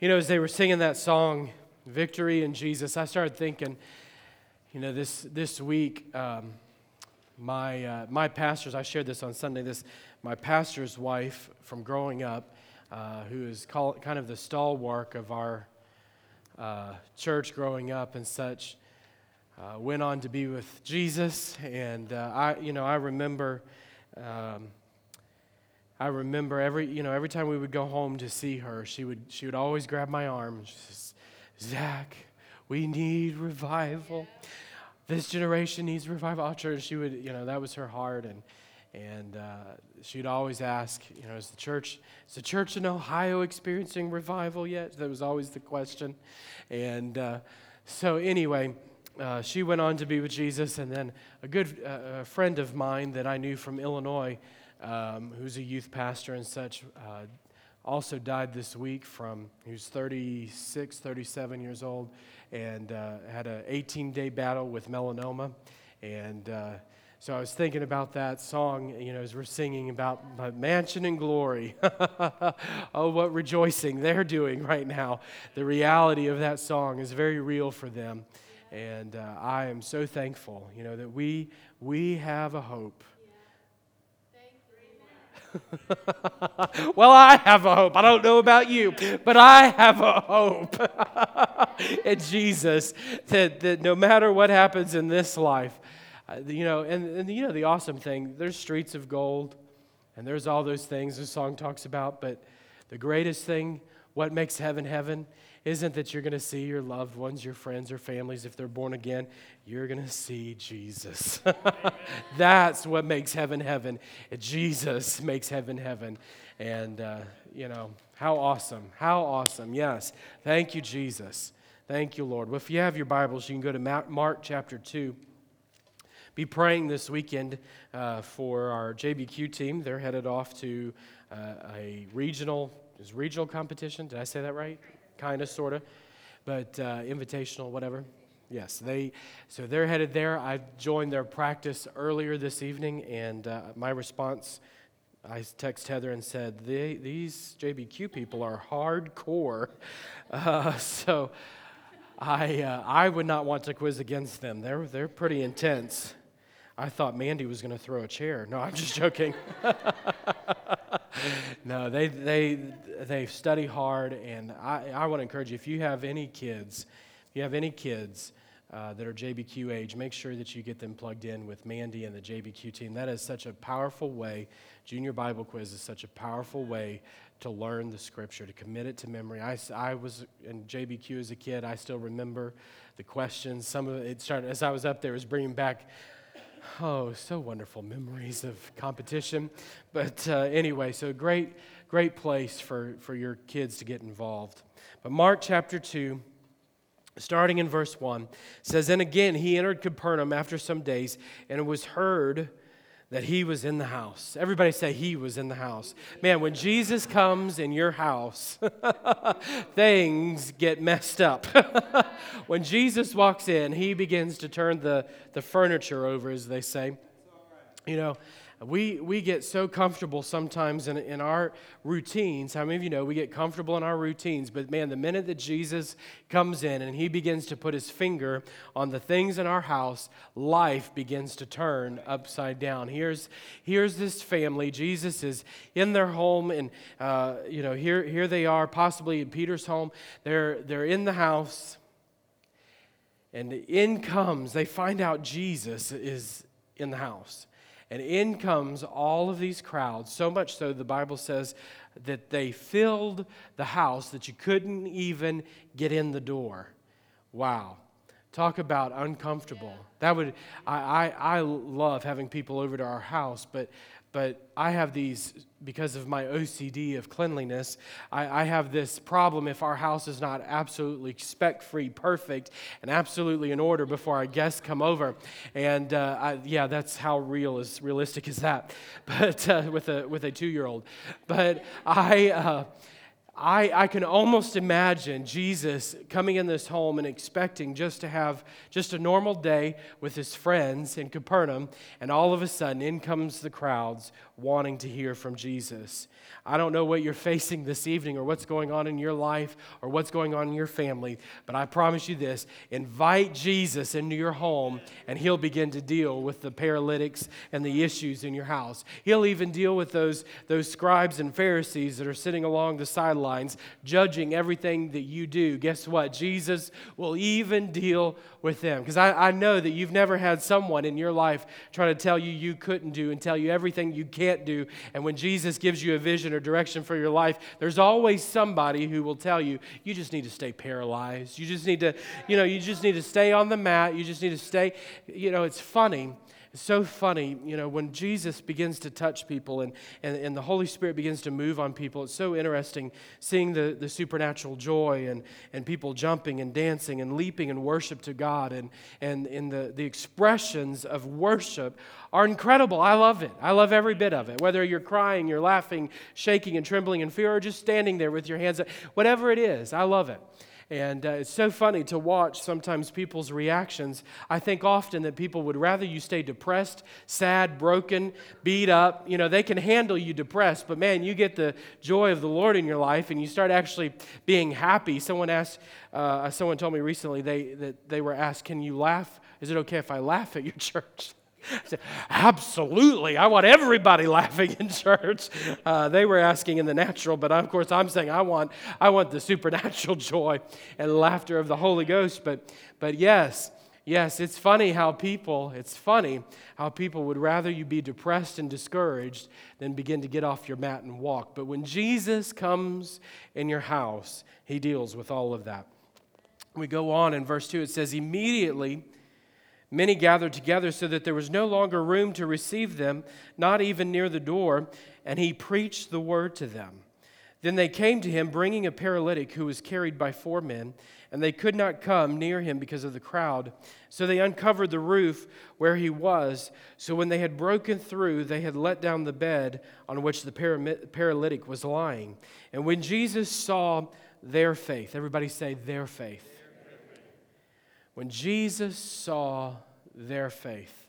You know, as they were singing that song, Victory in Jesus, I started thinking, you know, this, this week, um, my, uh, my pastor's, I shared this on Sunday, this, my pastor's wife from growing up, uh, who is call, kind of the stalwart of our uh, church growing up and such, uh, went on to be with Jesus. And uh, I, you know, I remember. Um, I remember every, you know, every time we would go home to see her, she would, she would always grab my arm she says, Zach, we need revival. This generation needs revival. Our church, she would, you know, that was her heart. And, and uh, she'd always ask, you know, is the church, is the church in Ohio experiencing revival yet? That was always the question. And uh, so anyway, uh, she went on to be with Jesus. And then a good uh, friend of mine that I knew from Illinois, um, who's a youth pastor and such, uh, also died this week from, he was 36, 37 years old, and uh, had an 18 day battle with melanoma. And uh, so I was thinking about that song, you know, as we're singing about my mansion and glory. oh, what rejoicing they're doing right now. The reality of that song is very real for them. And uh, I am so thankful, you know, that we, we have a hope well, I have a hope. I don't know about you, but I have a hope in Jesus that, that no matter what happens in this life, uh, you know, and, and you know, the awesome thing, there's streets of gold and there's all those things the song talks about, but the greatest thing, what makes heaven heaven, isn't that you're going to see your loved ones, your friends, your families if they're born again. You're going to see Jesus. That's what makes heaven heaven. Jesus makes heaven heaven. And, uh, you know, how awesome. How awesome. Yes. Thank you, Jesus. Thank you, Lord. Well, if you have your Bibles, you can go to Mark chapter 2 be praying this weekend uh, for our JBQ team. They're headed off to uh, a regional is regional competition. Did I say that right? Kind of, sort of, but uh, invitational, whatever. Yes, they. So they're headed there. I joined their practice earlier this evening, and uh, my response, I text Heather and said, "These JBQ people are hardcore." Uh, so I uh, I would not want to quiz against them. They're they're pretty intense. I thought Mandy was going to throw a chair. No, I'm just joking. no, they, they, they study hard, and I, I want to encourage you if you have any kids, if you have any kids uh, that are JBQ age, make sure that you get them plugged in with Mandy and the JBQ team. That is such a powerful way. Junior Bible Quiz is such a powerful way to learn the scripture, to commit it to memory. I, I was in JBQ as a kid. I still remember the questions. Some of it started as I was up there, it was bringing back oh, so wonderful memories of competition. But uh, anyway, so great, great place for, for your kids to get involved. But Mark chapter 2, starting in verse 1, says, And again he entered Capernaum after some days, and it was heard that he was in the house. Everybody say he was in the house. Man, when Jesus comes in your house, things get messed up. when Jesus walks in, he begins to turn the, the furniture over, as they say. You know, we, we get so comfortable sometimes in, in our routines. How many of you know we get comfortable in our routines? But man, the minute that Jesus comes in and he begins to put his finger on the things in our house, life begins to turn upside down. Here's, here's this family. Jesus is in their home, and uh, you know, here, here they are, possibly in Peter's home. They're, they're in the house. And in comes, they find out Jesus is in the house. And in comes all of these crowds, so much so the Bible says that they filled the house that you couldn't even get in the door. Wow. Talk about uncomfortable. That would I, I, I love having people over to our house, but but I have these, because of my OCD of cleanliness, I, I have this problem if our house is not absolutely spec free, perfect, and absolutely in order before our guests come over. And uh, I, yeah, that's how real is realistic is that, but uh, with a, with a two year old. But I. Uh, I, I can almost imagine Jesus coming in this home and expecting just to have just a normal day with his friends in Capernaum, and all of a sudden, in comes the crowds wanting to hear from Jesus. I don't know what you're facing this evening or what's going on in your life or what's going on in your family, but I promise you this invite Jesus into your home and he'll begin to deal with the paralytics and the issues in your house. He'll even deal with those, those scribes and Pharisees that are sitting along the sidelines judging everything that you do. Guess what? Jesus will even deal with them. Because I, I know that you've never had someone in your life trying to tell you you couldn't do and tell you everything you can't do. And when Jesus gives you a vision or direction for your life, there's always somebody who will tell you, you just need to stay paralyzed. You just need to, you know, you just need to stay on the mat. You just need to stay, you know, it's funny it's so funny, you know, when Jesus begins to touch people and, and, and the Holy Spirit begins to move on people, it's so interesting seeing the, the supernatural joy and, and people jumping and dancing and leaping in worship to God. And, and, and the, the expressions of worship are incredible. I love it. I love every bit of it. Whether you're crying, you're laughing, shaking and trembling in fear, or just standing there with your hands up, whatever it is, I love it. And uh, it's so funny to watch sometimes people's reactions. I think often that people would rather you stay depressed, sad, broken, beat up. You know, they can handle you depressed, but man, you get the joy of the Lord in your life and you start actually being happy. Someone asked, uh, someone told me recently they, that they were asked, Can you laugh? Is it okay if I laugh at your church? Said, Absolutely. I want everybody laughing in church. Uh, they were asking in the natural, but of course I'm saying I want, I want the supernatural joy and laughter of the Holy Ghost. But, but yes, yes, it's funny how people, it's funny how people would rather you be depressed and discouraged than begin to get off your mat and walk. But when Jesus comes in your house, he deals with all of that. We go on in verse 2, it says, immediately Many gathered together so that there was no longer room to receive them, not even near the door, and he preached the word to them. Then they came to him, bringing a paralytic who was carried by four men, and they could not come near him because of the crowd. So they uncovered the roof where he was. So when they had broken through, they had let down the bed on which the paralytic was lying. And when Jesus saw their faith, everybody say, their faith when Jesus saw their faith.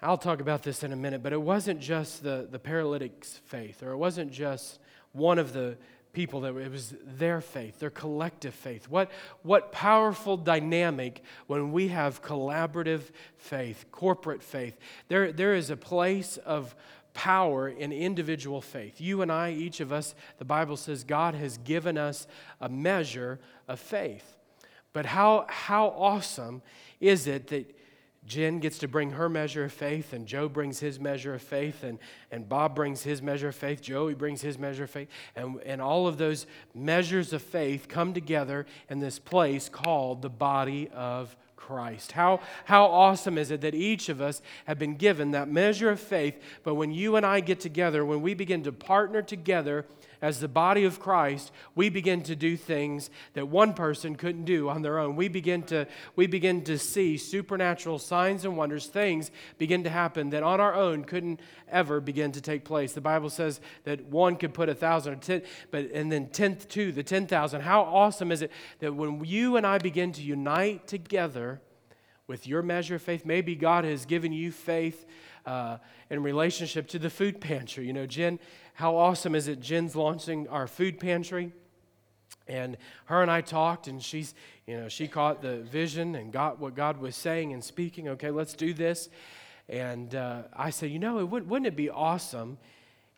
I'll talk about this in a minute, but it wasn't just the, the paralytic's faith, or it wasn't just one of the people that it was their faith, their collective faith. What, what powerful dynamic when we have collaborative faith, corporate faith. There, there is a place of power in individual faith. You and I, each of us, the Bible says God has given us a measure of faith. But how, how awesome is it that Jen gets to bring her measure of faith, and Joe brings his measure of faith, and, and Bob brings his measure of faith, Joey brings his measure of faith, and, and all of those measures of faith come together in this place called the body of Christ. How, how awesome is it that each of us have been given that measure of faith, but when you and I get together, when we begin to partner together as the body of Christ, we begin to do things that one person couldn't do on their own. We begin to, we begin to see supernatural signs and wonders, things begin to happen that on our own couldn't ever begin to take place. The Bible says that one could put a thousand, ten, but and then tenth two, the ten thousand. How awesome is it that when you and I begin to unite together with your measure of faith, maybe God has given you faith uh, in relationship to the food pantry. You know, Jen, how awesome is it? Jen's launching our food pantry. And her and I talked, and she's, you know, she caught the vision and got what God was saying and speaking. Okay, let's do this. And uh, I said, you know, it would, wouldn't it be awesome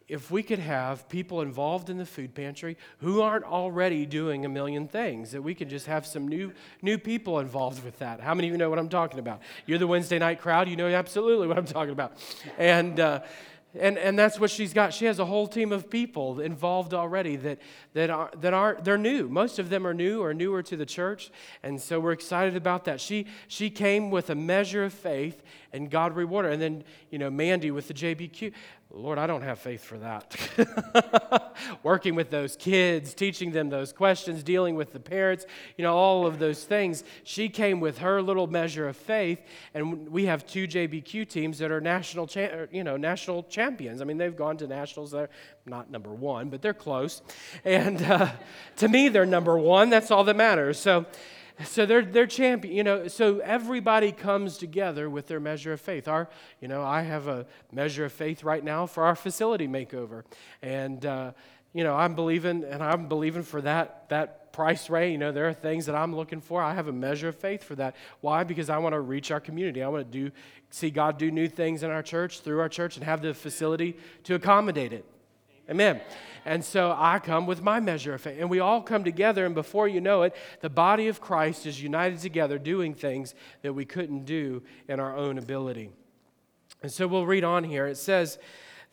if we could have people involved in the food pantry who aren't already doing a million things, that we could just have some new, new people involved with that. How many of you know what I'm talking about? You're the Wednesday night crowd, you know absolutely what I'm talking about. And, uh, and, and that's what she's got. She has a whole team of people involved already that, that, are, that are, they're new. Most of them are new or newer to the church. And so we're excited about that. She, she came with a measure of faith and God rewarded her. And then, you know, Mandy with the JBQ. Lord, I don't have faith for that. Working with those kids, teaching them those questions, dealing with the parents, you know, all of those things. She came with her little measure of faith, and we have two JBQ teams that are national, cha- you know, national champions. I mean, they've gone to nationals. They're not number one, but they're close. And uh, to me, they're number one. That's all that matters. So, so they're, they're champion, you know, so everybody comes together with their measure of faith. Our, you know, I have a measure of faith right now for our facility makeover. And, uh, you know, I'm believing, and I'm believing for that, that price range. You know, there are things that I'm looking for. I have a measure of faith for that. Why? Because I want to reach our community. I want to do, see God do new things in our church, through our church, and have the facility to accommodate it. Amen. And so I come with my measure of faith. And we all come together, and before you know it, the body of Christ is united together doing things that we couldn't do in our own ability. And so we'll read on here. It says,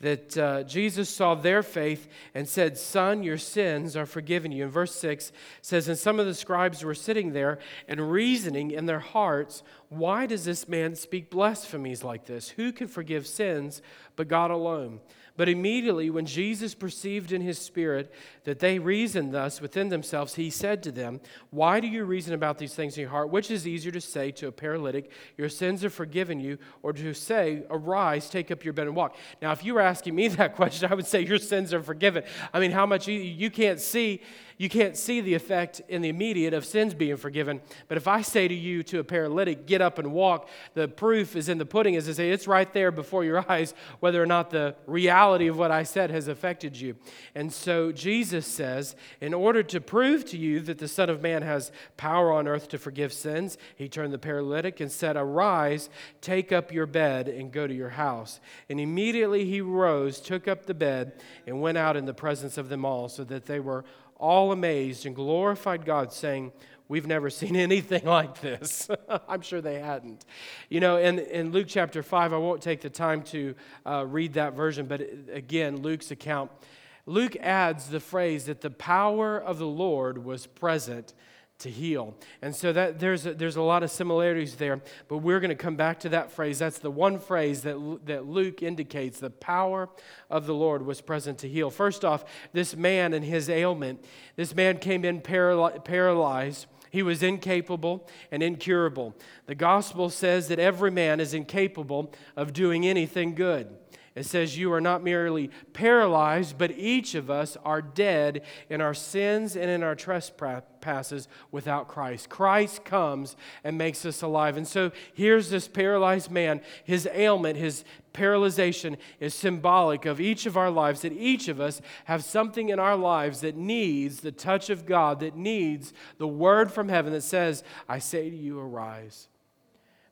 that uh, Jesus saw their faith and said, Son, your sins are forgiven you. And verse 6 says, And some of the scribes were sitting there and reasoning in their hearts, Why does this man speak blasphemies like this? Who can forgive sins but God alone? But immediately, when Jesus perceived in his spirit that they reasoned thus within themselves, he said to them, Why do you reason about these things in your heart? Which is easier to say to a paralytic, Your sins are forgiven you, or to say, Arise, take up your bed and walk? Now, if you were asking me that question, I would say, Your sins are forgiven. I mean, how much you, you can't see you can't see the effect in the immediate of sins being forgiven. But if I say to you, to a paralytic, get up and walk, the proof is in the pudding, as I say, it's right there before your eyes, whether or not the reality of what I said has affected you. And so Jesus says, in order to prove to you that the Son of Man has power on earth to forgive sins, he turned the paralytic and said, Arise, take up your bed, and go to your house. And immediately he rose, took up the bed, and went out in the presence of them all, so that they were all amazed and glorified God, saying, We've never seen anything like this. I'm sure they hadn't. You know, in, in Luke chapter 5, I won't take the time to uh, read that version, but again, Luke's account, Luke adds the phrase that the power of the Lord was present to heal. And so that there's a, there's a lot of similarities there, but we're going to come back to that phrase. That's the one phrase that, that Luke indicates the power of the Lord was present to heal. First off, this man and his ailment, this man came in paralyzed. He was incapable and incurable. The gospel says that every man is incapable of doing anything good. It says, You are not merely paralyzed, but each of us are dead in our sins and in our trespasses without Christ. Christ comes and makes us alive. And so here's this paralyzed man. His ailment, his paralyzation is symbolic of each of our lives, that each of us have something in our lives that needs the touch of God, that needs the word from heaven that says, I say to you, arise.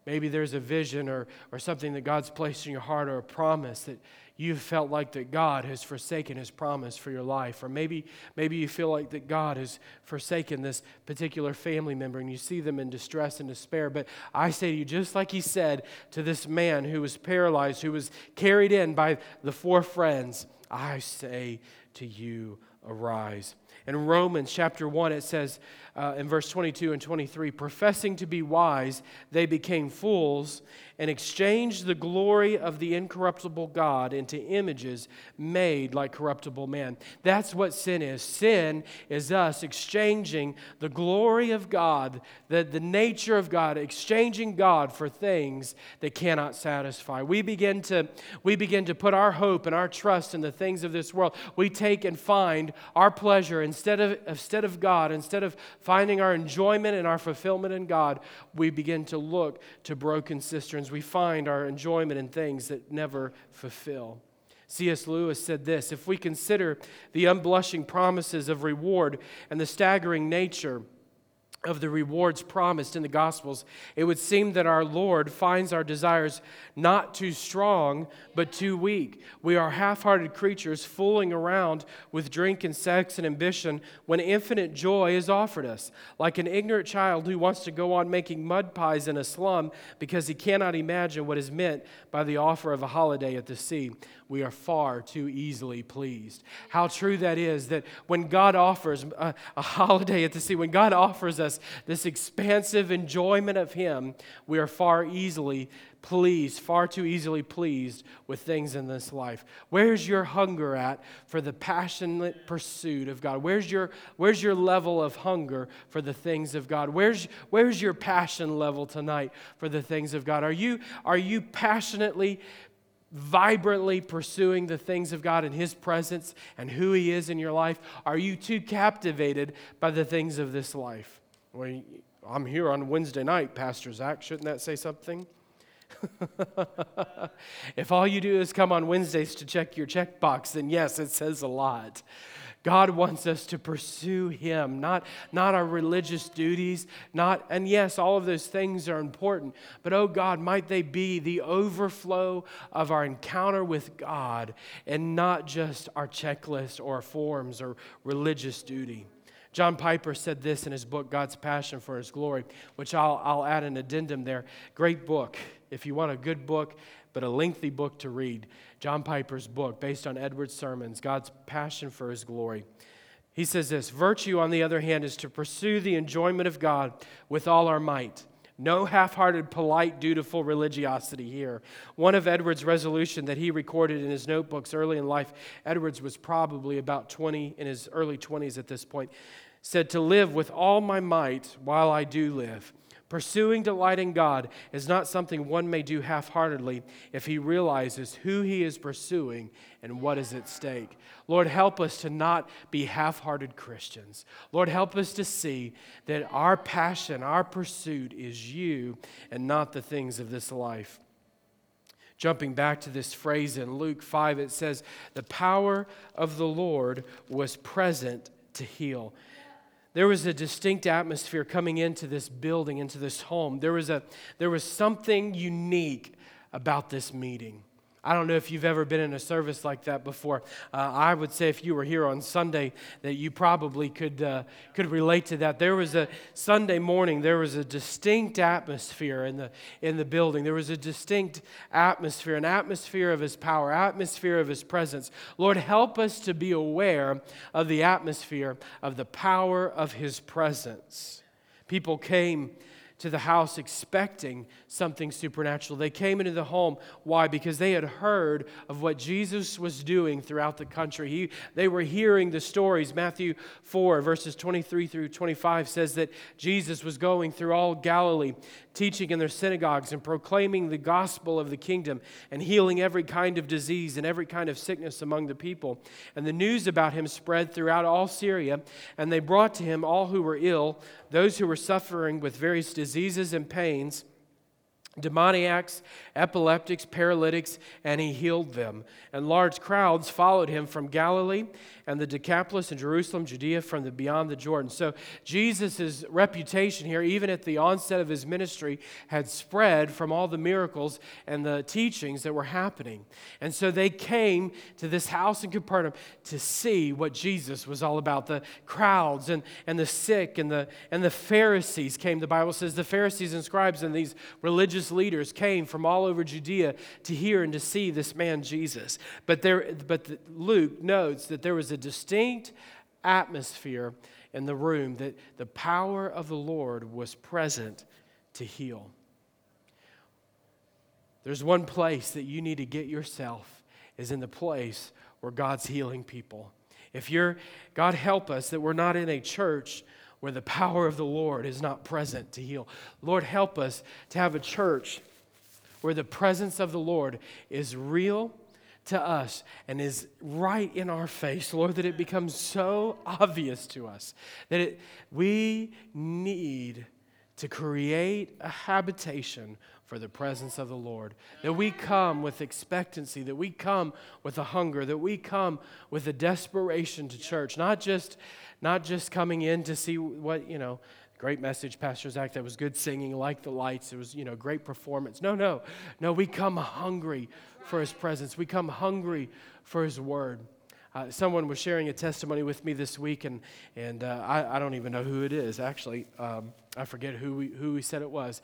Maybe there's a vision or, or something that God's placed in your heart or a promise that you felt like that God has forsaken his promise for your life. Or maybe, maybe you feel like that God has forsaken this particular family member and you see them in distress and despair. But I say to you, just like he said to this man who was paralyzed, who was carried in by the four friends, I say to you, arise. In Romans chapter 1, it says uh, in verse 22 and 23 professing to be wise, they became fools and exchanged the glory of the incorruptible God into images made like corruptible man. That's what sin is. Sin is us exchanging the glory of God, the, the nature of God, exchanging God for things that cannot satisfy. We begin to, we begin to put our hope and our trust in the things of this world. We take and find our pleasure instead of, instead of God, instead of finding our enjoyment and our fulfillment in God, we begin to look to broken cisterns we find our enjoyment in things that never fulfill. C.S. Lewis said this If we consider the unblushing promises of reward and the staggering nature of the rewards promised in the Gospels, it would seem that our Lord finds our desires not too strong, but too weak. We are half hearted creatures fooling around with drink and sex and ambition when infinite joy is offered us. Like an ignorant child who wants to go on making mud pies in a slum because he cannot imagine what is meant by the offer of a holiday at the sea. We are far too easily pleased. How true that is that when God offers a, a, holiday at the sea, when God offers us this expansive enjoyment of Him, we are far easily pleased, far too easily pleased with things in this life. Where's your hunger at for the passionate pursuit of God? Where's your, where's your level of hunger for the things of God? Where's, where's your passion level tonight for the things of God? Are you, are you passionately vibrantly pursuing the things of God and His presence and who He is in your life? Are you too captivated by the things of this life? Well, I'm here on Wednesday night, Pastor Zach. Shouldn't that say something? if all you do is come on Wednesdays to check your checkbox, then yes, it says a lot. God wants us to pursue Him, not, not our religious duties, not, and yes, all of those things are important, but oh God, might they be the overflow of our encounter with God and not just our checklist or forms or religious duty. John Piper said this in his book, God's Passion for His Glory, which I'll, I'll add an addendum there. Great book. If you want a good book, but a lengthy book to read, John Piper's book, based on Edwards' sermons, God's Passion for His Glory. He says this Virtue, on the other hand, is to pursue the enjoyment of God with all our might. No half hearted, polite, dutiful religiosity here. One of Edwards' resolution that he recorded in his notebooks early in life, Edwards was probably about 20, in his early 20s at this point, said, To live with all my might while I do live. Pursuing delight in God is not something one may do half heartedly if he realizes who he is pursuing and what is at stake. Lord, help us to not be half hearted Christians. Lord, help us to see that our passion, our pursuit is you and not the things of this life. Jumping back to this phrase in Luke 5, it says, The power of the Lord was present to heal. There was a distinct atmosphere coming into this building, into this home. There was, a, there was something unique about this meeting. I don't know if you've ever been in a service like that before. Uh, I would say if you were here on Sunday, that you probably could, uh, could relate to that. There was a Sunday morning, there was a distinct atmosphere in the, in the building. There was a distinct atmosphere, an atmosphere of His power, atmosphere of His presence. Lord, help us to be aware of the atmosphere of the power of His presence. People came to the house expecting something supernatural. They came into the home. Why? Because they had heard of what Jesus was doing throughout the country. He, they were hearing the stories. Matthew 4, verses 23 through 25 says that Jesus was going through all Galilee, teaching in their synagogues and proclaiming the gospel of the kingdom and healing every kind of disease and every kind of sickness among the people. And the news about him spread throughout all Syria, and they brought to him all who were ill, those who were suffering with various diseases and pains demoniacs, epileptics, paralytics, and he healed them. And large crowds followed him from Galilee and the Decapolis and Jerusalem, Judea, from the beyond the Jordan. So Jesus' reputation here, even at the onset of his ministry, had spread from all the miracles and the teachings that were happening. And so they came to this house in Capernaum to see what Jesus was all about. The crowds and, and the sick and the, and the Pharisees came. The Bible says the Pharisees and scribes and these religious leaders came from all over Judea to hear and to see this man Jesus. But, there, but the, Luke notes that there was a distinct atmosphere in the room that the power of the Lord was present to heal. There's one place that you need to get yourself is in the place where God's healing people. If you're God help us that we're not in a church where the power of the Lord is not present to heal. Lord help us to have a church where the presence of the Lord is real to us and is right in our face, Lord, that it becomes so obvious to us that it, we need to create a habitation for the presence of the Lord. That we come with expectancy, that we come with a hunger, that we come with a desperation to church, not just not just coming in to see what, you know, great message, Pastor Zach, that was good singing, like the lights, it was, you know, great performance. No, no, no, we come hungry for his presence. We come hungry for his word. Uh, someone was sharing a testimony with me this week, and, and uh, I, I, don't even know who it is, actually. Um, I forget who we, who we said it was.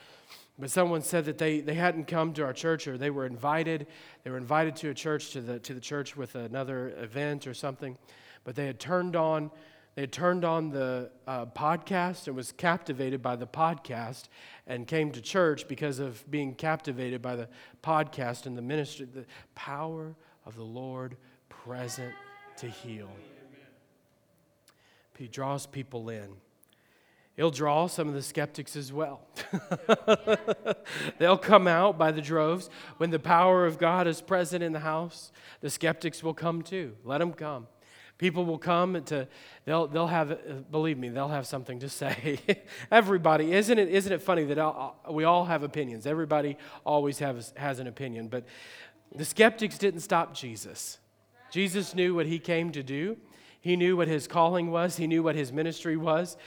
But someone said that they, they hadn't come to our church or they were invited. They were invited to a church, to the, to the church with another event or something. But they had turned on, they had turned on the uh, podcast and was captivated by the podcast and came to church because of being captivated by the podcast and the ministry, the power of the Lord present to heal. He draws people in. He'll draw some of the skeptics as well. They'll come out by the droves. When the power of God is present in the house, the skeptics will come too. Let them come. People will come to, they'll, they'll have, uh, believe me, they'll have something to say. Everybody, isn't it, isn't it funny that all, we all have opinions? Everybody always has, has an opinion. But the skeptics didn't stop Jesus. Jesus knew what he came to do. He knew what his calling was. He knew what his ministry was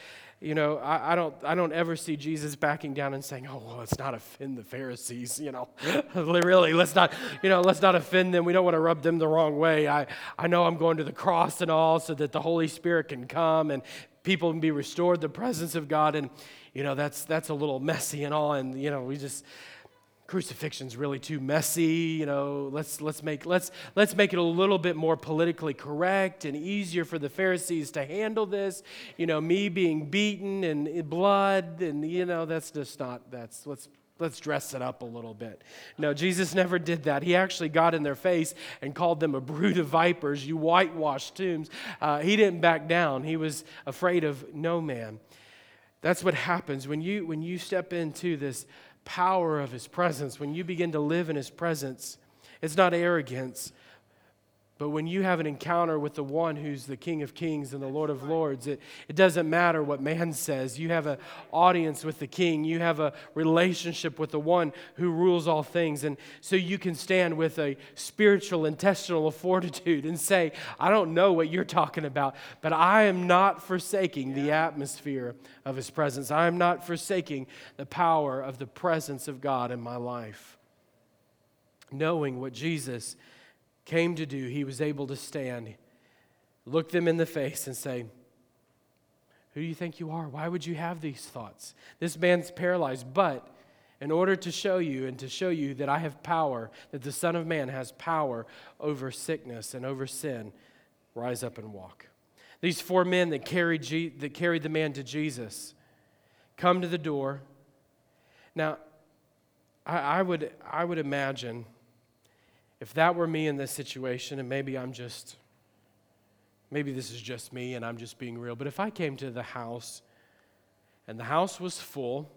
you know, I, I, don't, I don't ever see Jesus backing down and saying, "Oh, well, let's not offend the Pharisees." You know, really, let's not, you know, let's not offend them. We don't want to rub them the wrong way. I, I know I'm going to the cross and all, so that the Holy Spirit can come and people can be restored, the presence of God, and you know, that's that's a little messy and all, and you know, we just crucifixion's really too messy you know let's let's make let's let's make it a little bit more politically correct and easier for the pharisees to handle this. You know me being beaten and blood and you know that's just not that's let's let's dress it up a little bit. No jesus never did that. He actually got in their face and called them a brood of vipers you whitewashed tombs. Uh, he didn't back down. He was afraid of no man. That's what happens when you when you step into this power of His presence, when you begin to live in His presence, it's not arrogance, but when you have an encounter with the one who's the King of Kings and the Lord of Lords, it, it doesn't matter what man says. You have an audience with the King. You have a relationship with the one who rules all things. And so you can stand with a spiritual intestinal fortitude and say, I don't know what you're talking about, but I am not forsaking the atmosphere of his presence. I am not forsaking the power of the presence of God in my life. Knowing what Jesus came to do, he was able to stand, look them in the face, and say, Who do you think you are? Why would you have these thoughts? This man's paralyzed, but in order to show you and to show you that I have power, that the Son of Man has power over sickness and over sin, rise up and walk. These four men that carried, Je- that carried the man to Jesus come to the door. Now, I, I would, I would imagine if that were me in this situation, and maybe I'm just, maybe this is just me and I'm just being real, but if I came to the house and the house was full,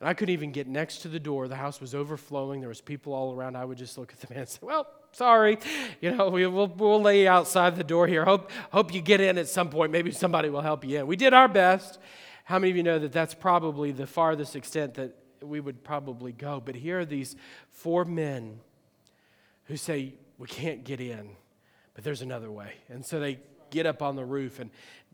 and I couldn't even get next to the door, the house was overflowing, there was people all around, I would just look at the man and say, well, sorry, you know, we, will we'll lay you outside the door here. Hope, hope you get in at some point. Maybe somebody will help you in. We did our best. How many of you know that that's probably the farthest extent that we would probably go? But here are these four men who say, We can't get in, but there's another way. And so they get up on the roof and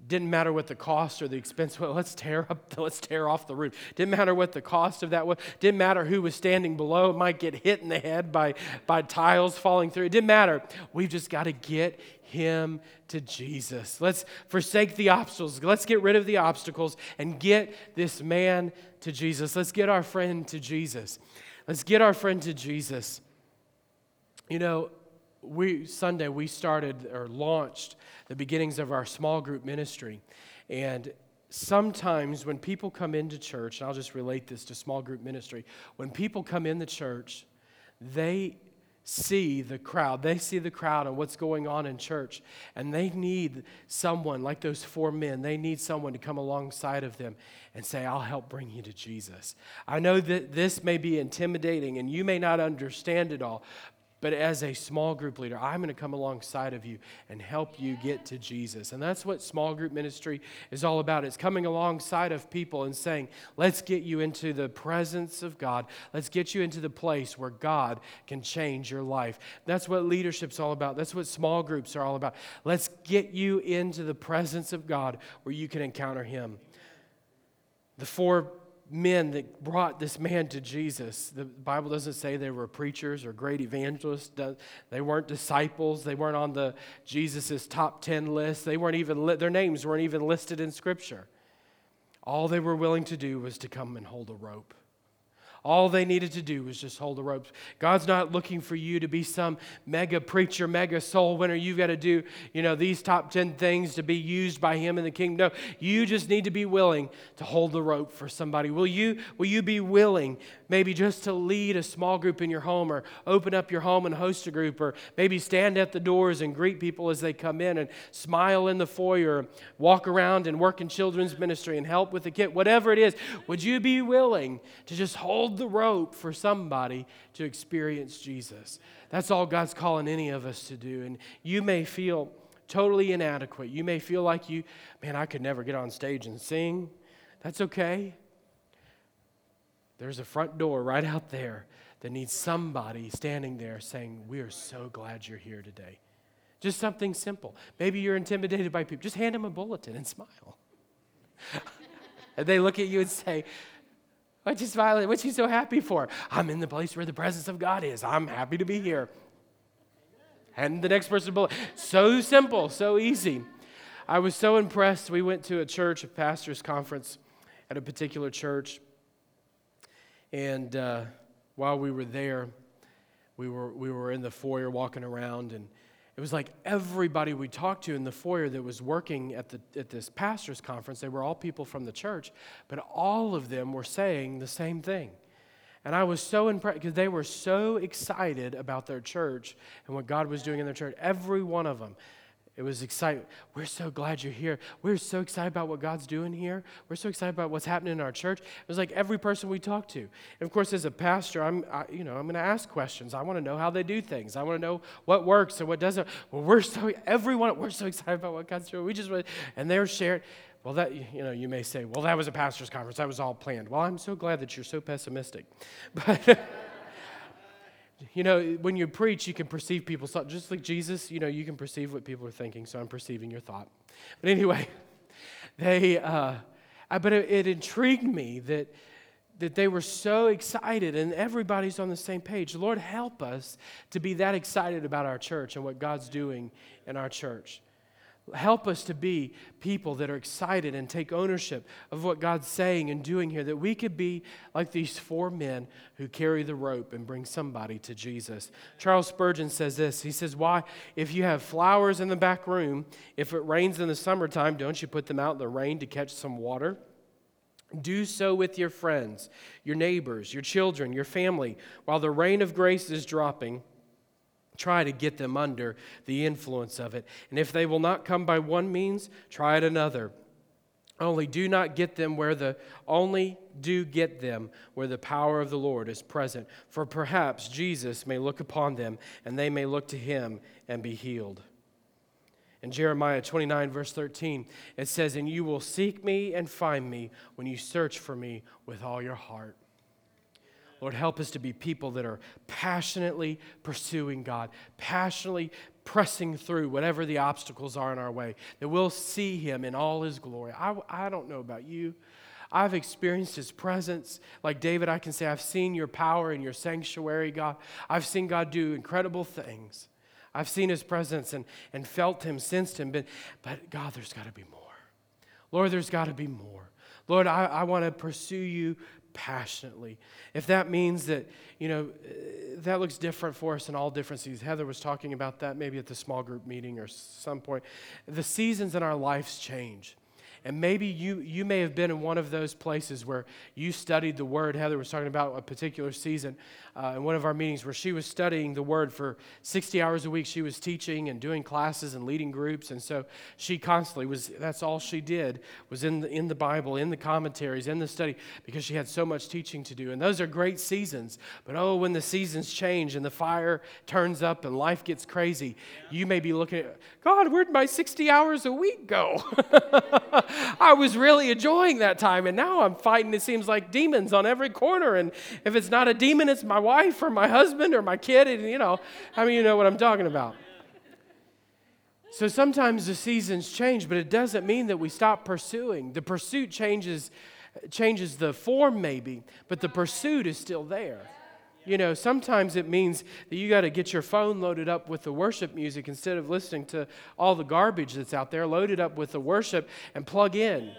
didn't matter what the cost or the expense was let's tear up let's tear off the roof. Didn't matter what the cost of that was didn't matter who was standing below might get hit in the head by by tiles falling through. It didn't matter. We've just got to get him to jesus. Let's forsake the obstacles. Let's get rid of the obstacles and get this man to jesus. Let's get our friend to jesus. Let's get our friend to jesus you know, we Sunday we started or launched the beginnings of our small group ministry. And sometimes when people come into church, and I'll just relate this to small group ministry, when people come in the church, they see the crowd. They see the crowd and what's going on in church. And they need someone, like those four men, they need someone to come alongside of them and say, I'll help bring you to Jesus. I know that this may be intimidating and you may not understand it all, but as a small group leader, I'm going to come alongside of you and help you get to Jesus. And that's what small group ministry is all about. It's coming alongside of people and saying, let's get you into the presence of God. Let's get you into the place where God can change your life. That's what leadership's all about. That's what small groups are all about. Let's get you into the presence of God where you can encounter Him. The four men that brought this man to Jesus. The Bible doesn't say they were preachers or great evangelists. They weren't disciples. They weren't on the Jesus's top 10 list. They weren't even li- their names weren't even listed in scripture. All they were willing to do was to come and hold a rope. All they needed to do was just hold the ropes. God's not looking for you to be some mega preacher, mega soul winner. You've got to do, you know, these top 10 things to be used by him in the kingdom. No, you just need to be willing to hold the rope for somebody. Will you will you be willing maybe just to lead a small group in your home or open up your home and host a group or maybe stand at the doors and greet people as they come in and smile in the foyer, walk around and work in children's ministry and help with the kid, whatever it is. Would you be willing to just hold hold the rope for somebody to experience Jesus. That's all God's calling any of us to do. And you may feel totally inadequate. You may feel like you, man, I could never get on stage and sing. That's okay. There's a front door right out there that needs somebody standing there saying, We are so glad you're here today. Just something simple. Maybe you're intimidated by people. Just hand them a bulletin and smile. and they look at you and say, what you smiling? What you so happy for? I'm in the place where the presence of God is. I'm happy to be here. And the next person below. So simple, so easy. I was so impressed. We went to a church, a pastor's conference at a particular church. And uh, while we were there, we were, we were in the foyer walking around, and it was like everybody we talked to in the foyer that was working at, the, at this pastor's conference, they were all people from the church, but all of them were saying the same thing. And I was so impressed because they were so excited about their church and what God was doing in their church. Every one of them. It was exciting. We're so glad you're here. We're so excited about what God's doing here. We're so excited about what's happening in our church. It was like every person we talked to. And of course, as a pastor, I'm, I, you know, I'm going to ask questions. I want to know how they do things. I want to know what works and what doesn't. Well, we're so everyone. We're so excited about what God's doing. We just and they're sharing. Well, that you know, you may say, well, that was a pastor's conference. That was all planned. Well, I'm so glad that you're so pessimistic, but. You know, when you preach, you can perceive thoughts. Just like Jesus, you know, you can perceive what people are thinking, so I'm perceiving your thought. But anyway, they, uh, but it, it intrigued me that, that they were so excited and everybody's on the same page. Lord, help us to be that excited about our church and what God's doing in our church. Help us to be people that are excited and take ownership of what God's saying and doing here, that we could be like these four men who carry the rope and bring somebody to Jesus. Charles Spurgeon says this He says, Why, if you have flowers in the back room, if it rains in the summertime, don't you put them out in the rain to catch some water? Do so with your friends, your neighbors, your children, your family, while the rain of grace is dropping try to get them under the influence of it. And if they will not come by one means, try it another. Only do not get them where the only do get them where the power of the Lord is present, for perhaps Jesus may look upon them and they may look to him and be healed. In Jeremiah 29, verse 13, it says, And you will seek me and find me when you search for me with all your heart. Lord, help us to be people that are passionately pursuing God, passionately pressing through whatever the obstacles are in our way, that we'll see Him in all His glory. I, I don't know about you. I've experienced His presence. Like David, I can say, I've seen your power in your sanctuary, God. I've seen God do incredible things. I've seen His presence and, and felt Him, sensed Him. But, but God, there's got to be more. Lord, there's got to be more. Lord, I, I want to pursue you passionately. If that means that, you know, that looks different for us in all different seasons. Heather was talking about that maybe at the small group meeting or some point. The seasons in our lives change. And maybe you, you may have been in one of those places where you studied the Word. Heather was talking about a particular season uh, in one of our meetings where she was studying the Word for 60 hours a week. She was teaching and doing classes and leading groups. And so she constantly was, that's all she did, was in the, in the Bible, in the commentaries, in the study, because she had so much teaching to do. And those are great seasons. But oh, when the seasons change and the fire turns up and life gets crazy, you may be looking at, God, where'd my 60 hours a week go? I was really enjoying that time, and now I'm fighting, it seems like demons on every corner. And if it's not a demon, it's my wife or my husband or my kid. And, you know, I mean, you know what I'm talking about. So sometimes the seasons change, but it doesn't mean that we stop pursuing. The pursuit changes changes the form maybe, but the pursuit is still there. You know, sometimes it means that you got to get your phone loaded up with the worship music instead of listening to all the garbage that's out there. Load it up with the worship and plug in.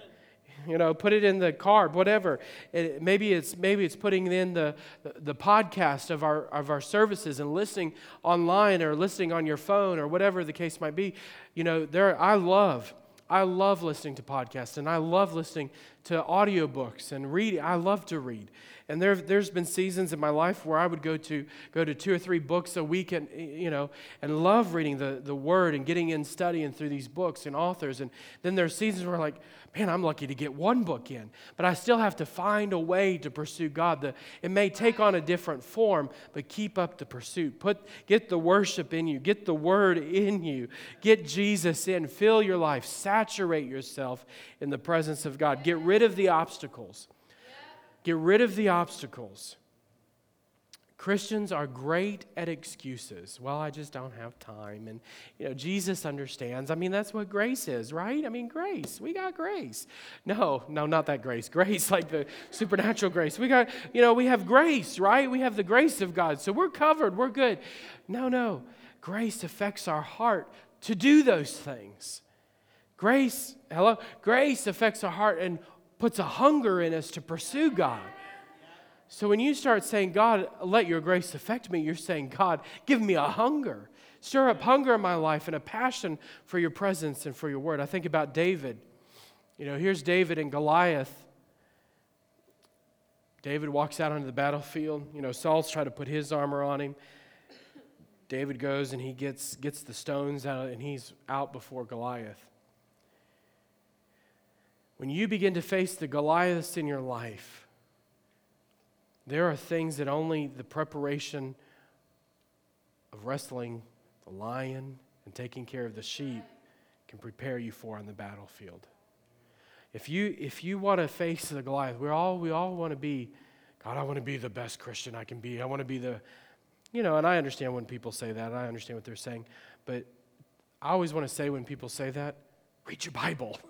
You know, put it in the car, whatever. It, maybe it's maybe it's putting in the, the, the podcast of our of our services and listening online or listening on your phone or whatever the case might be. You know, there I love I love listening to podcasts and I love listening to audiobooks and reading. I love to read. And there, there's been seasons in my life where I would go to go to two or three books a week and you know and love reading the, the word and getting in studying through these books and authors. And then there's seasons where like, man, I'm lucky to get one book in. But I still have to find a way to pursue God. The, it may take on a different form, but keep up the pursuit. Put get the worship in you, get the word in you, get Jesus in, fill your life, saturate yourself in the presence of God. Get rid of the obstacles. Get rid of the obstacles. Christians are great at excuses. Well, I just don't have time. And, you know, Jesus understands. I mean, that's what grace is, right? I mean, grace. We got grace. No, no, not that grace. Grace, like the supernatural grace. We got, you know, we have grace, right? We have the grace of God. So we're covered. We're good. No, no. Grace affects our heart to do those things. Grace, hello? Grace affects our heart and puts a hunger in us to pursue God. So when you start saying, God, let your grace affect me, you're saying, God, give me a hunger. Stir up hunger in my life and a passion for your presence and for your word. I think about David. You know, here's David and Goliath. David walks out onto the battlefield. You know, Saul's trying to put his armor on him. David goes and he gets, gets the stones out and he's out before Goliath. When you begin to face the Goliaths in your life, there are things that only the preparation of wrestling the lion and taking care of the sheep can prepare you for on the battlefield. If you, if you want to face the Goliath, we all, we all want to be, God, I want to be the best Christian I can be. I want to be the, you know, and I understand when people say that. and I understand what they're saying. But I always want to say when people say that, read your Bible.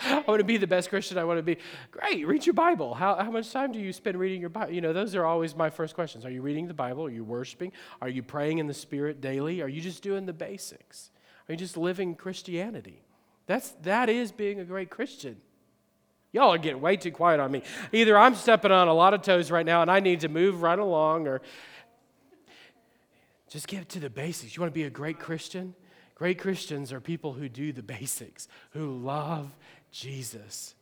I want to be the best Christian I want to be. Great, read your Bible. How, how much time do you spend reading your Bible? You know, those are always my first questions. Are you reading the Bible? Are you worshiping? Are you praying in the Spirit daily? Are you just doing the basics? Are you just living Christianity? That's, that is being a great Christian. Y'all are getting way too quiet on me. Either I'm stepping on a lot of toes right now and I need to move right along, or just get to the basics. You want to be a great Christian? Great Christians are people who do the basics, who love Jesus.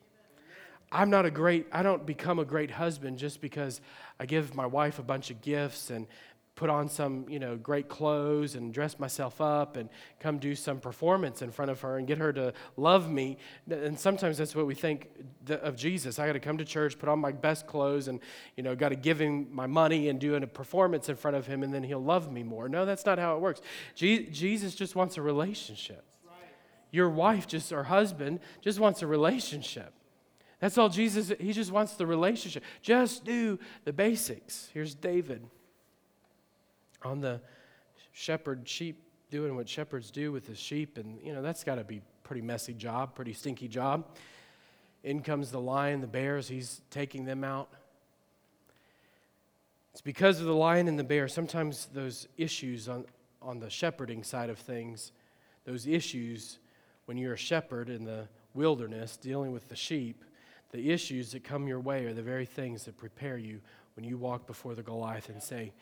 I'm not a great, I don't become a great husband just because I give my wife a bunch of gifts and put on some, you know, great clothes and dress myself up and come do some performance in front of her and get her to love me. And sometimes that's what we think of Jesus. I got to come to church, put on my best clothes, and, you know, got to give him my money and do a performance in front of him, and then he'll love me more. No, that's not how it works. Je- Jesus just wants a relationship. Your wife, just or husband, just wants a relationship. That's all Jesus, he just wants the relationship. Just do the basics. Here's David on the shepherd sheep doing what shepherds do with the sheep and you know that's got to be pretty messy job pretty stinky job. In comes the lion the bears he's taking them out. It's because of the lion and the bear sometimes those issues on, on the shepherding side of things those issues when you're a shepherd in the wilderness dealing with the sheep the issues that come your way are the very things that prepare you when you walk before the goliath and say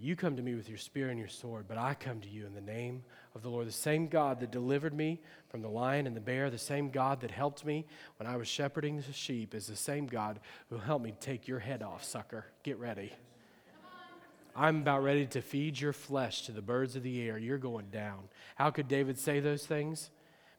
you come to me with your spear and your sword, but I come to you in the name of the Lord. The same God that delivered me from the lion and the bear, the same God that helped me when I was shepherding the sheep, is the same God who helped me take your head off, sucker. Get ready. I'm about ready to feed your flesh to the birds of the air. You're going down. How could David say those things?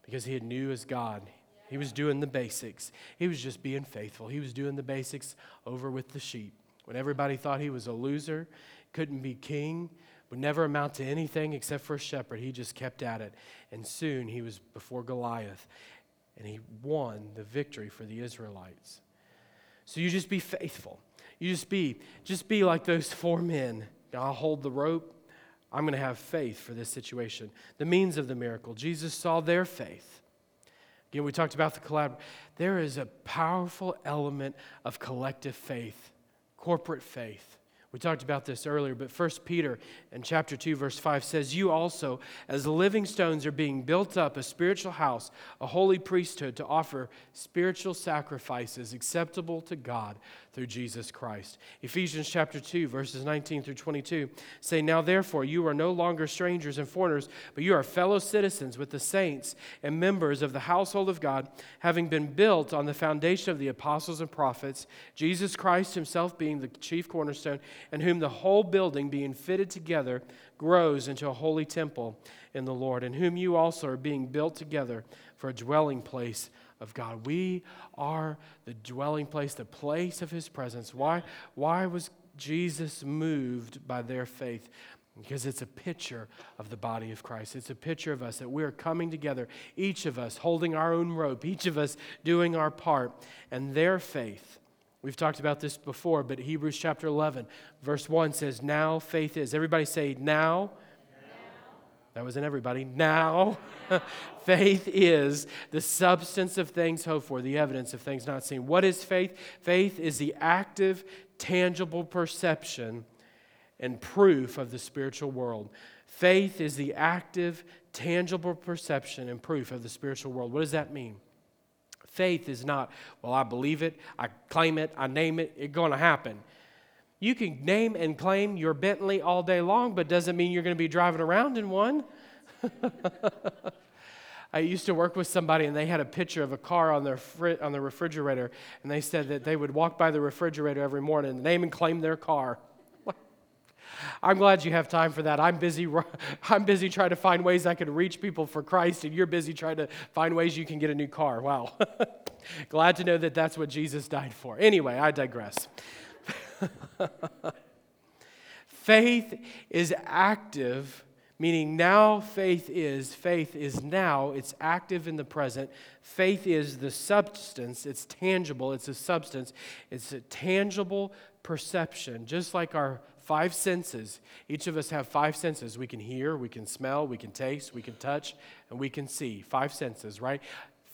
Because he knew his God. He was doing the basics. He was just being faithful. He was doing the basics over with the sheep. When everybody thought he was a loser couldn't be king, would never amount to anything except for a shepherd. He just kept at it. And soon he was before Goliath, and he won the victory for the Israelites. So you just be faithful. You just be, just be like those four men. I'll hold the rope. I'm going to have faith for this situation. The means of the miracle. Jesus saw their faith. Again, we talked about the collab. There is a powerful element of collective faith, corporate faith. We talked about this earlier, but 1 Peter in chapter 2 verse 5 says, "You also as living stones are being built up a spiritual house, a holy priesthood to offer spiritual sacrifices acceptable to God through Jesus Christ." Ephesians chapter 2 verses 19 through 22 say, "Now therefore you are no longer strangers and foreigners, but you are fellow citizens with the saints and members of the household of God, having been built on the foundation of the apostles and prophets, Jesus Christ himself being the chief cornerstone, and whom the whole building being fitted together grows into a holy temple in the Lord, in whom you also are being built together for a dwelling place of God. We are the dwelling place, the place of his presence. Why, why was Jesus moved by their faith? Because it's a picture of the body of Christ. It's a picture of us that we're coming together, each of us holding our own rope, each of us doing our part, and their faith We've talked about this before, but Hebrews chapter 11, verse 1 says, Now faith is. Everybody say, Now. That wasn't everybody. Now, faith is the substance of things hoped for, the evidence of things not seen. What is faith? Faith is the active, tangible perception and proof of the spiritual world. Faith is the active, tangible perception and proof of the spiritual world. What does that mean? Faith is not, well, I believe it, I claim it, I name it, it's going to happen. You can name and claim your Bentley all day long, but doesn't mean you're going to be driving around in one. I used to work with somebody and they had a picture of a car on their fri- on the refrigerator and they said that they would walk by the refrigerator every morning and name and claim their car. I'm glad you have time for that. I'm busy, I'm busy trying to find ways I can reach people for Christ, and you're busy trying to find ways you can get a new car. Wow. glad to know that that's what Jesus died for. Anyway, I digress. faith is active, meaning now faith is. Faith is now, it's active in the present. Faith is the substance, it's tangible, it's a substance, it's a tangible perception, just like our five senses. Each of us have five senses. We can hear, we can smell, we can taste, we can touch, and we can see. Five senses, right?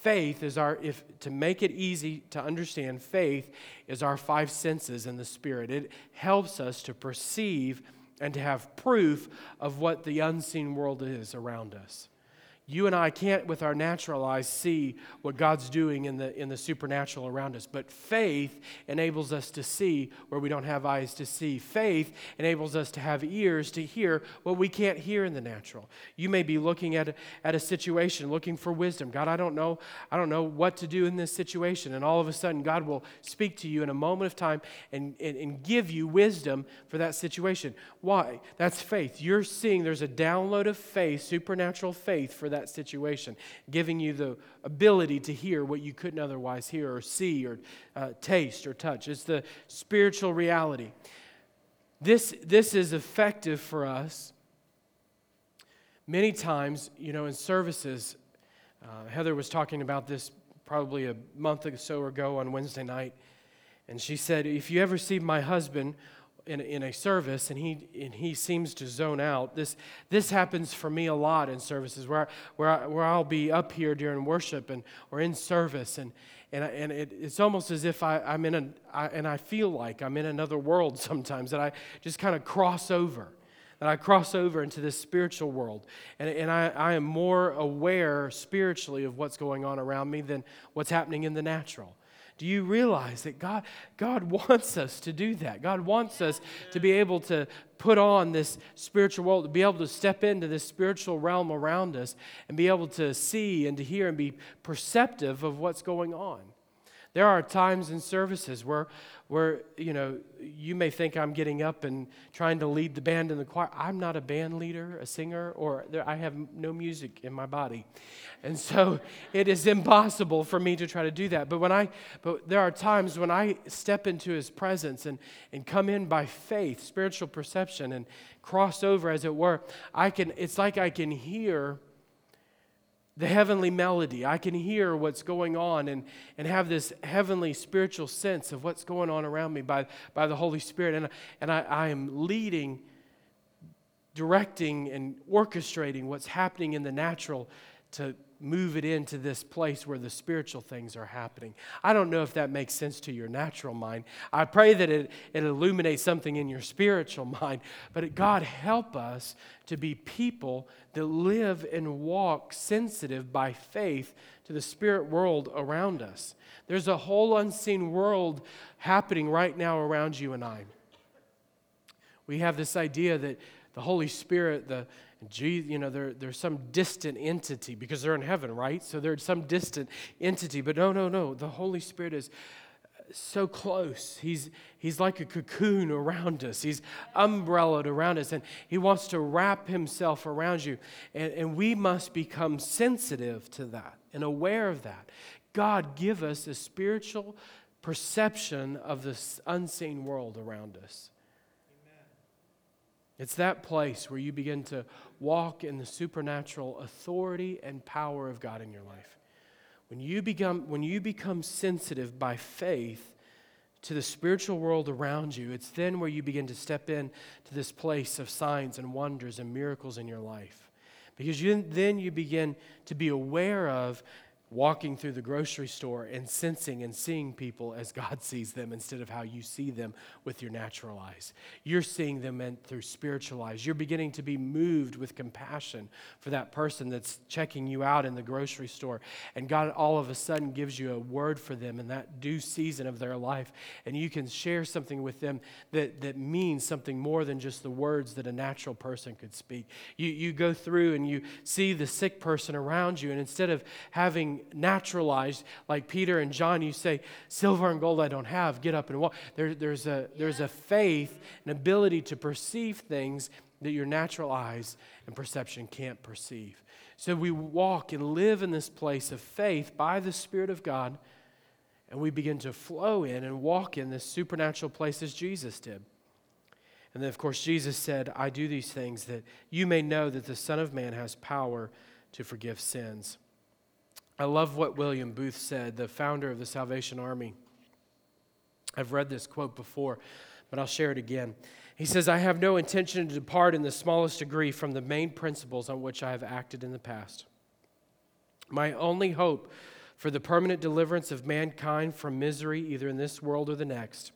Faith is our, if to make it easy to understand, faith is our five senses in the Spirit. It helps us to perceive and to have proof of what the unseen world is around us you and I can't, with our natural eyes, see what God's doing in the, in the supernatural around us. But faith enables us to see where we don't have eyes to see. Faith enables us to have ears to hear what we can't hear in the natural. You may be looking at a, at a situation, looking for wisdom. God, I don't know. I don't know what to do in this situation. And all of a sudden, God will speak to you in a moment of time and, and, and give you wisdom for that situation. Why? That's faith. You're seeing there's a download of faith, supernatural faith for that that situation, giving you the ability to hear what you couldn't otherwise hear or see or uh, taste or touch. It's the spiritual reality. This, this is effective for us. Many times, you know, in services, uh, Heather was talking about this probably a month or so ago on Wednesday night. And she said, If you ever see my husband in, in a service and he, and he seems to zone out. This, this happens for me a lot in services where, where, I, where I'll be up here during worship and, or in service and, and, I, and it, it's almost as if I, I'm in a, I, and I feel like I'm in another world sometimes that I just kind of cross over that I cross over into this spiritual world. And, and I, I am more aware spiritually of what's going on around me than what's happening in the natural. Do you realize that God, God wants us to do that? God wants us to be able to put on this spiritual world, to be able to step into this spiritual realm around us and be able to see and to hear and be perceptive of what's going on. There are times in services where, where you know, you may think I'm getting up and trying to lead the band in the choir. I'm not a band leader, a singer, or there, I have no music in my body. And so it is impossible for me to try to do that. But when I but there are times when I step into his presence and, and come in by faith, spiritual perception, and cross over as it were, I can it's like I can hear the heavenly melody. I can hear what's going on and, and have this heavenly spiritual sense of what's going on around me by, by the Holy Spirit. And, and I, I am leading, directing, and orchestrating what's happening in the natural to move it into this place where the spiritual things are happening. I don't know if that makes sense to your natural mind. I pray that it, it illuminates something in your spiritual mind. But God, help us to be people that live and walk sensitive by faith to the spirit world around us. There's a whole unseen world happening right now around you and I. We have this idea that the Holy Spirit, the Jesus, you know, they're, they're some distant entity because they're in heaven, right? So they're some distant entity. But no, no, no. The Holy Spirit is uh, so close. He's, he's like a cocoon around us. He's umbrellaed around us, and He wants to wrap Himself around you. And, and we must become sensitive to that and aware of that. God, give us a spiritual perception of this unseen world around us. It's that place where you begin to walk in the supernatural authority and power of God in your life. When you become, when you become sensitive by faith to the spiritual world around you, it's then where you begin to step in to this place of signs and wonders and miracles in your life. Because you, then you begin to be aware of walking through the grocery store and sensing and seeing people as God sees them instead of how you see them with your natural eyes. You're seeing them through spiritual eyes. You're beginning to be moved with compassion for that person that's checking you out in the grocery store. And God all of a sudden gives you a word for them in that due season of their life. And you can share something with them that, that means something more than just the words that a natural person could speak. You, you go through and you see the sick person around you, and instead of having naturalized, like Peter and John, you say, Silver and gold I don't have, get up and walk. There, there's, a, there's a faith, an ability to perceive things that your natural eyes and perception can't perceive. So we walk and live in this place of faith by the Spirit of God, and we begin to flow in and walk in this supernatural place as Jesus did. And then, of course, Jesus said, I do these things that you may know that the Son of Man has power to forgive sins. I love what William Booth said, the founder of the Salvation Army. I've read this quote before, but I'll share it again. He says, I have no intention to depart in the smallest degree from the main principles on which I have acted in the past. My only hope for the permanent deliverance of mankind from misery, either in this world or the next,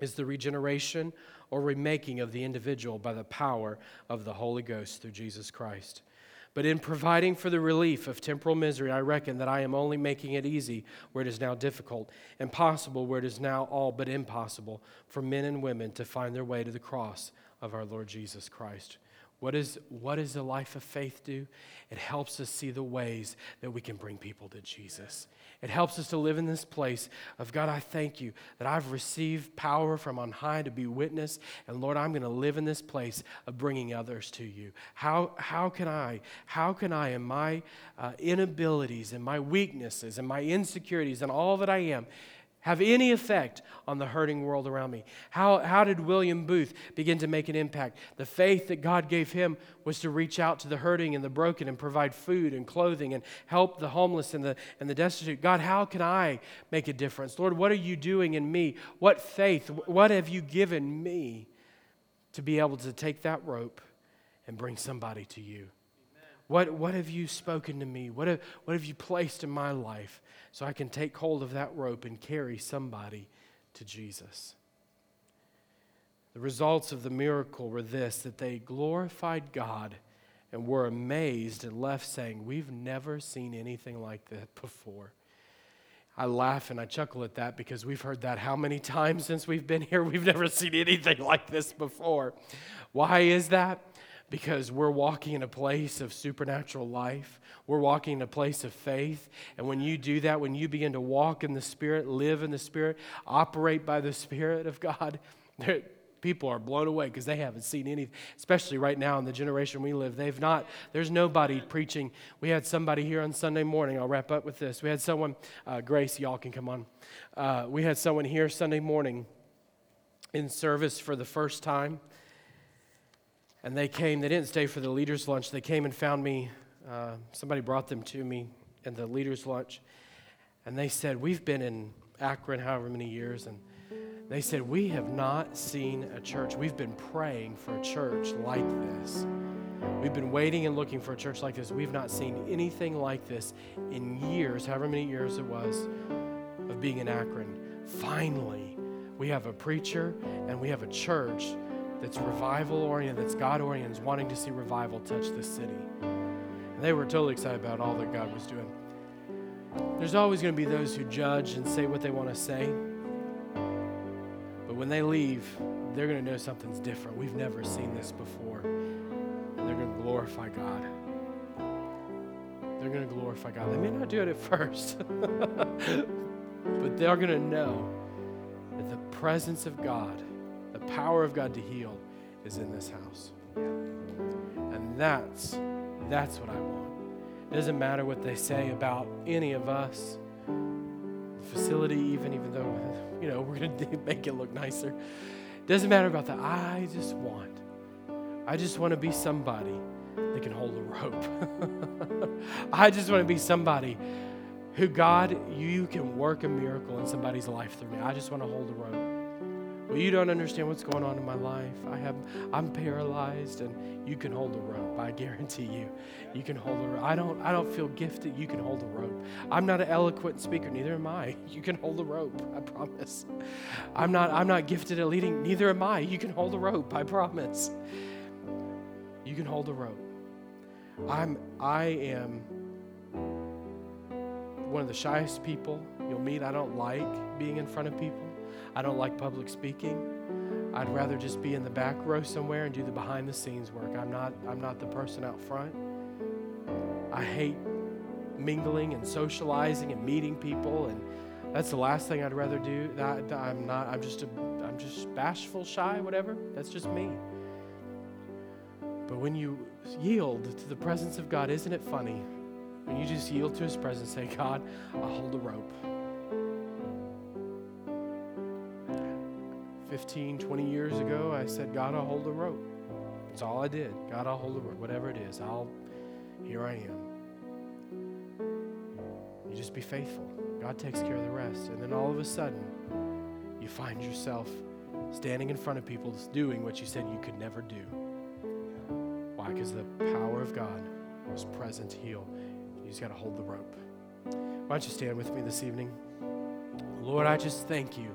is the regeneration or remaking of the individual by the power of the Holy Ghost through Jesus Christ. But in providing for the relief of temporal misery, I reckon that I am only making it easy where it is now difficult, impossible where it is now all but impossible for men and women to find their way to the cross of our Lord Jesus Christ. What, is, what does a life of faith do? It helps us see the ways that we can bring people to Jesus. It helps us to live in this place of God, I thank you that I've received power from on high to be witness. And Lord, I'm going to live in this place of bringing others to you. How, how can I, how can I, in my uh, inabilities and my weaknesses and my insecurities and all that I am, have any effect on the hurting world around me? How, how did William Booth begin to make an impact? The faith that God gave him was to reach out to the hurting and the broken and provide food and clothing and help the homeless and the, and the destitute. God, how can I make a difference? Lord, what are you doing in me? What faith, what have you given me to be able to take that rope and bring somebody to you? What, what have you spoken to me? What have, what have you placed in my life so I can take hold of that rope and carry somebody to Jesus? The results of the miracle were this that they glorified God and were amazed and left saying, We've never seen anything like that before. I laugh and I chuckle at that because we've heard that how many times since we've been here? We've never seen anything like this before. Why is that? Because we're walking in a place of supernatural life. We're walking in a place of faith. And when you do that, when you begin to walk in the Spirit, live in the Spirit, operate by the Spirit of God, people are blown away because they haven't seen anything, especially right now in the generation we live. They've not, there's nobody preaching. We had somebody here on Sunday morning. I'll wrap up with this. We had someone, uh, Grace, y'all can come on. Uh, we had someone here Sunday morning in service for the first time. And they came, they didn't stay for the leaders' lunch. They came and found me. Uh, somebody brought them to me in the leaders' lunch. And they said, We've been in Akron however many years. And they said, We have not seen a church. We've been praying for a church like this. We've been waiting and looking for a church like this. We've not seen anything like this in years, however many years it was, of being in Akron. Finally, we have a preacher and we have a church that's revival oriented, that's God oriented, wanting to see revival touch this city. And they were totally excited about all that God was doing. There's always going to be those who judge and say what they want to say. But when they leave, they're going to know something's different. We've never seen this before. And they're going to glorify God. They're going to glorify God. They may not do it at first, but they're going to know that the presence of God, the power of God to heal, is in this house. And that's that's what I want. It doesn't matter what they say about any of us, the facility, even even though you know we're going to make it look nicer. It doesn't matter about that. I just want. I just want to be somebody that can hold a rope. I just want to be somebody who God, you can work a miracle in somebody's life through me. I just want to hold a rope. Well, you don't understand what's going on in my life. I have, I'm paralyzed, and you can hold a rope. I guarantee you, you can hold a rope. I don't, I don't feel gifted. You can hold a rope. I'm not an eloquent speaker. Neither am I. You can hold a rope. I promise. I'm not, I'm not gifted at leading. Neither am I. You can hold a rope. I promise. You can hold a rope. I'm, I am one of the shyest people you'll meet. I don't like being in front of people. I don't like public speaking. I'd rather just be in the back row somewhere and do the behind the scenes work. I'm not I'm not the person out front. I hate mingling and socializing and meeting people and that's the last thing I'd rather do. That, I'm not I'm just a, I'm just bashful, shy, whatever. That's just me. But when you yield to the presence of God, isn't it funny? When you just yield to his presence, say, God, I'll hold the rope. 15, 20 years ago, I said, God, I'll hold the rope. That's all I did. God, I'll hold the rope. Whatever it is, I'll, here I am. You just be faithful. God takes care of the rest. And then all of a sudden, you find yourself standing in front of people doing what you said you could never do. Why? Because the power of God was present to heal. You just got to hold the rope. Why don't you stand with me this evening? Lord, I just thank you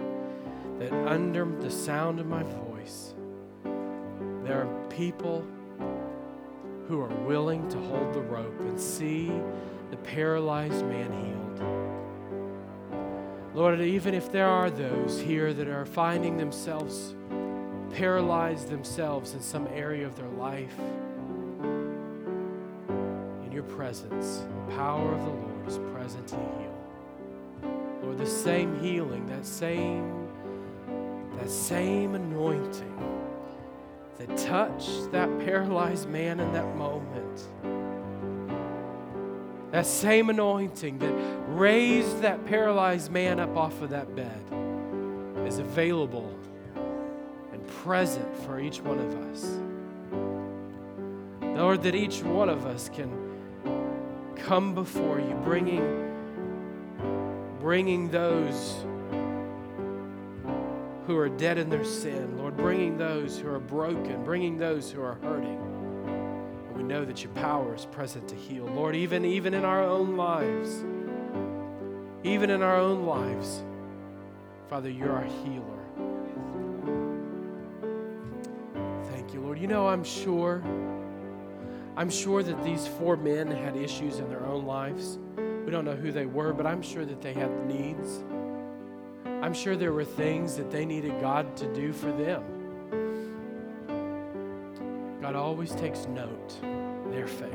that under the sound of my voice, there are people who are willing to hold the rope and see the paralyzed man healed. Lord, even if there are those here that are finding themselves paralyzed themselves in some area of their life, in your presence, the power of the Lord is present to heal. Lord, the same healing, that same that same anointing that touched that paralyzed man in that moment, that same anointing that raised that paralyzed man up off of that bed is available and present for each one of us. Lord, that each one of us can come before you, bringing, bringing those who are dead in their sin, Lord, bringing those who are broken, bringing those who are hurting. And we know that your power is present to heal. Lord, even, even in our own lives, even in our own lives, Father, you're our healer. Thank you, Lord. You know, I'm sure, I'm sure that these four men had issues in their own lives. We don't know who they were, but I'm sure that they had needs. I'm sure there were things that they needed God to do for them. God always takes note their faith.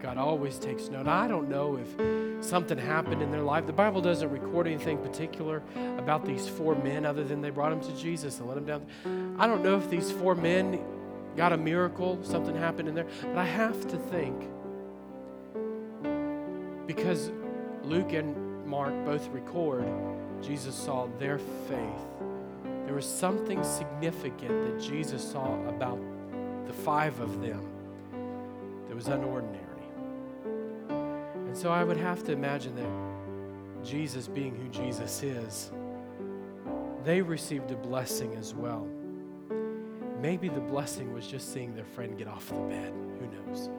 God always takes note. I don't know if something happened in their life. The Bible doesn't record anything particular about these four men other than they brought them to Jesus and let them down. I don't know if these four men got a miracle, something happened in there, but I have to think because Luke and Mark both record Jesus saw their faith. There was something significant that Jesus saw about the five of them that was unordinary. And so I would have to imagine that Jesus, being who Jesus is, they received a blessing as well. Maybe the blessing was just seeing their friend get off the bed. Who knows?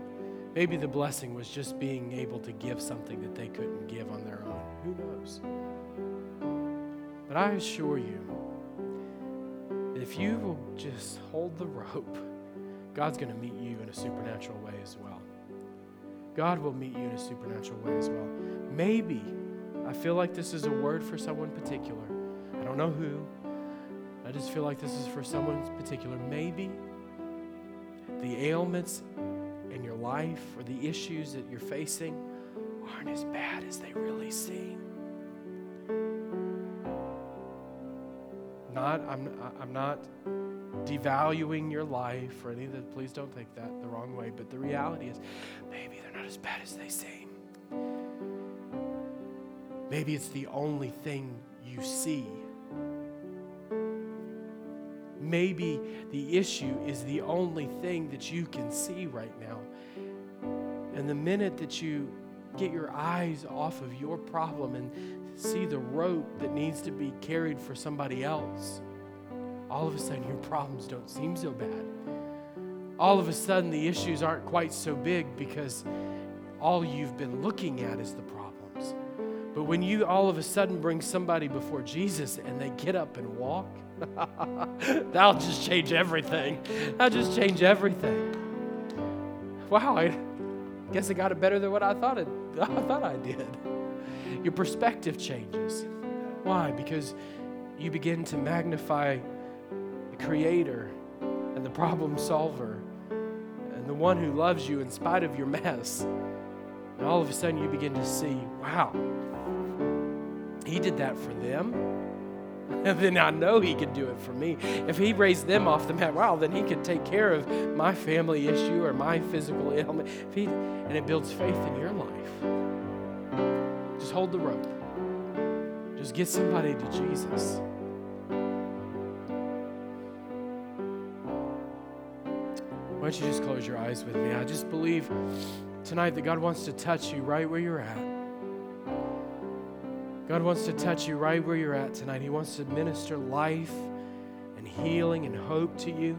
Maybe the blessing was just being able to give something that they couldn't give on their own. Who knows? But I assure you, if you will just hold the rope, God's going to meet you in a supernatural way as well. God will meet you in a supernatural way as well. Maybe, I feel like this is a word for someone particular. I don't know who. I just feel like this is for someone particular. Maybe the ailments in your life or the issues that you're facing aren't as bad as they really seem. Not, I'm, I'm not devaluing your life or any of that. Please don't take that the wrong way. But the reality is, maybe they're not as bad as they seem. Maybe it's the only thing you see. Maybe the issue is the only thing that you can see right now. And the minute that you get your eyes off of your problem and see the rope that needs to be carried for somebody else, all of a sudden your problems don't seem so bad. All of a sudden the issues aren't quite so big because all you've been looking at is the problems. But when you all of a sudden bring somebody before Jesus and they get up and walk, that'll just change everything. That'll just change everything. Wow, I guess I got it better than what I thought it, I thought I did. Your perspective changes. Why? Because you begin to magnify the creator and the problem solver and the one who loves you in spite of your mess. And all of a sudden you begin to see, wow, he did that for them. And then I know he could do it for me. If he raised them off the mat, wow, then he could take care of my family issue or my physical ailment. He, and it builds faith in your life. Just hold the rope. Just get somebody to Jesus. Why don't you just close your eyes with me? I just believe tonight that God wants to touch you right where you're at. God wants to touch you right where you're at tonight. He wants to minister life and healing and hope to you.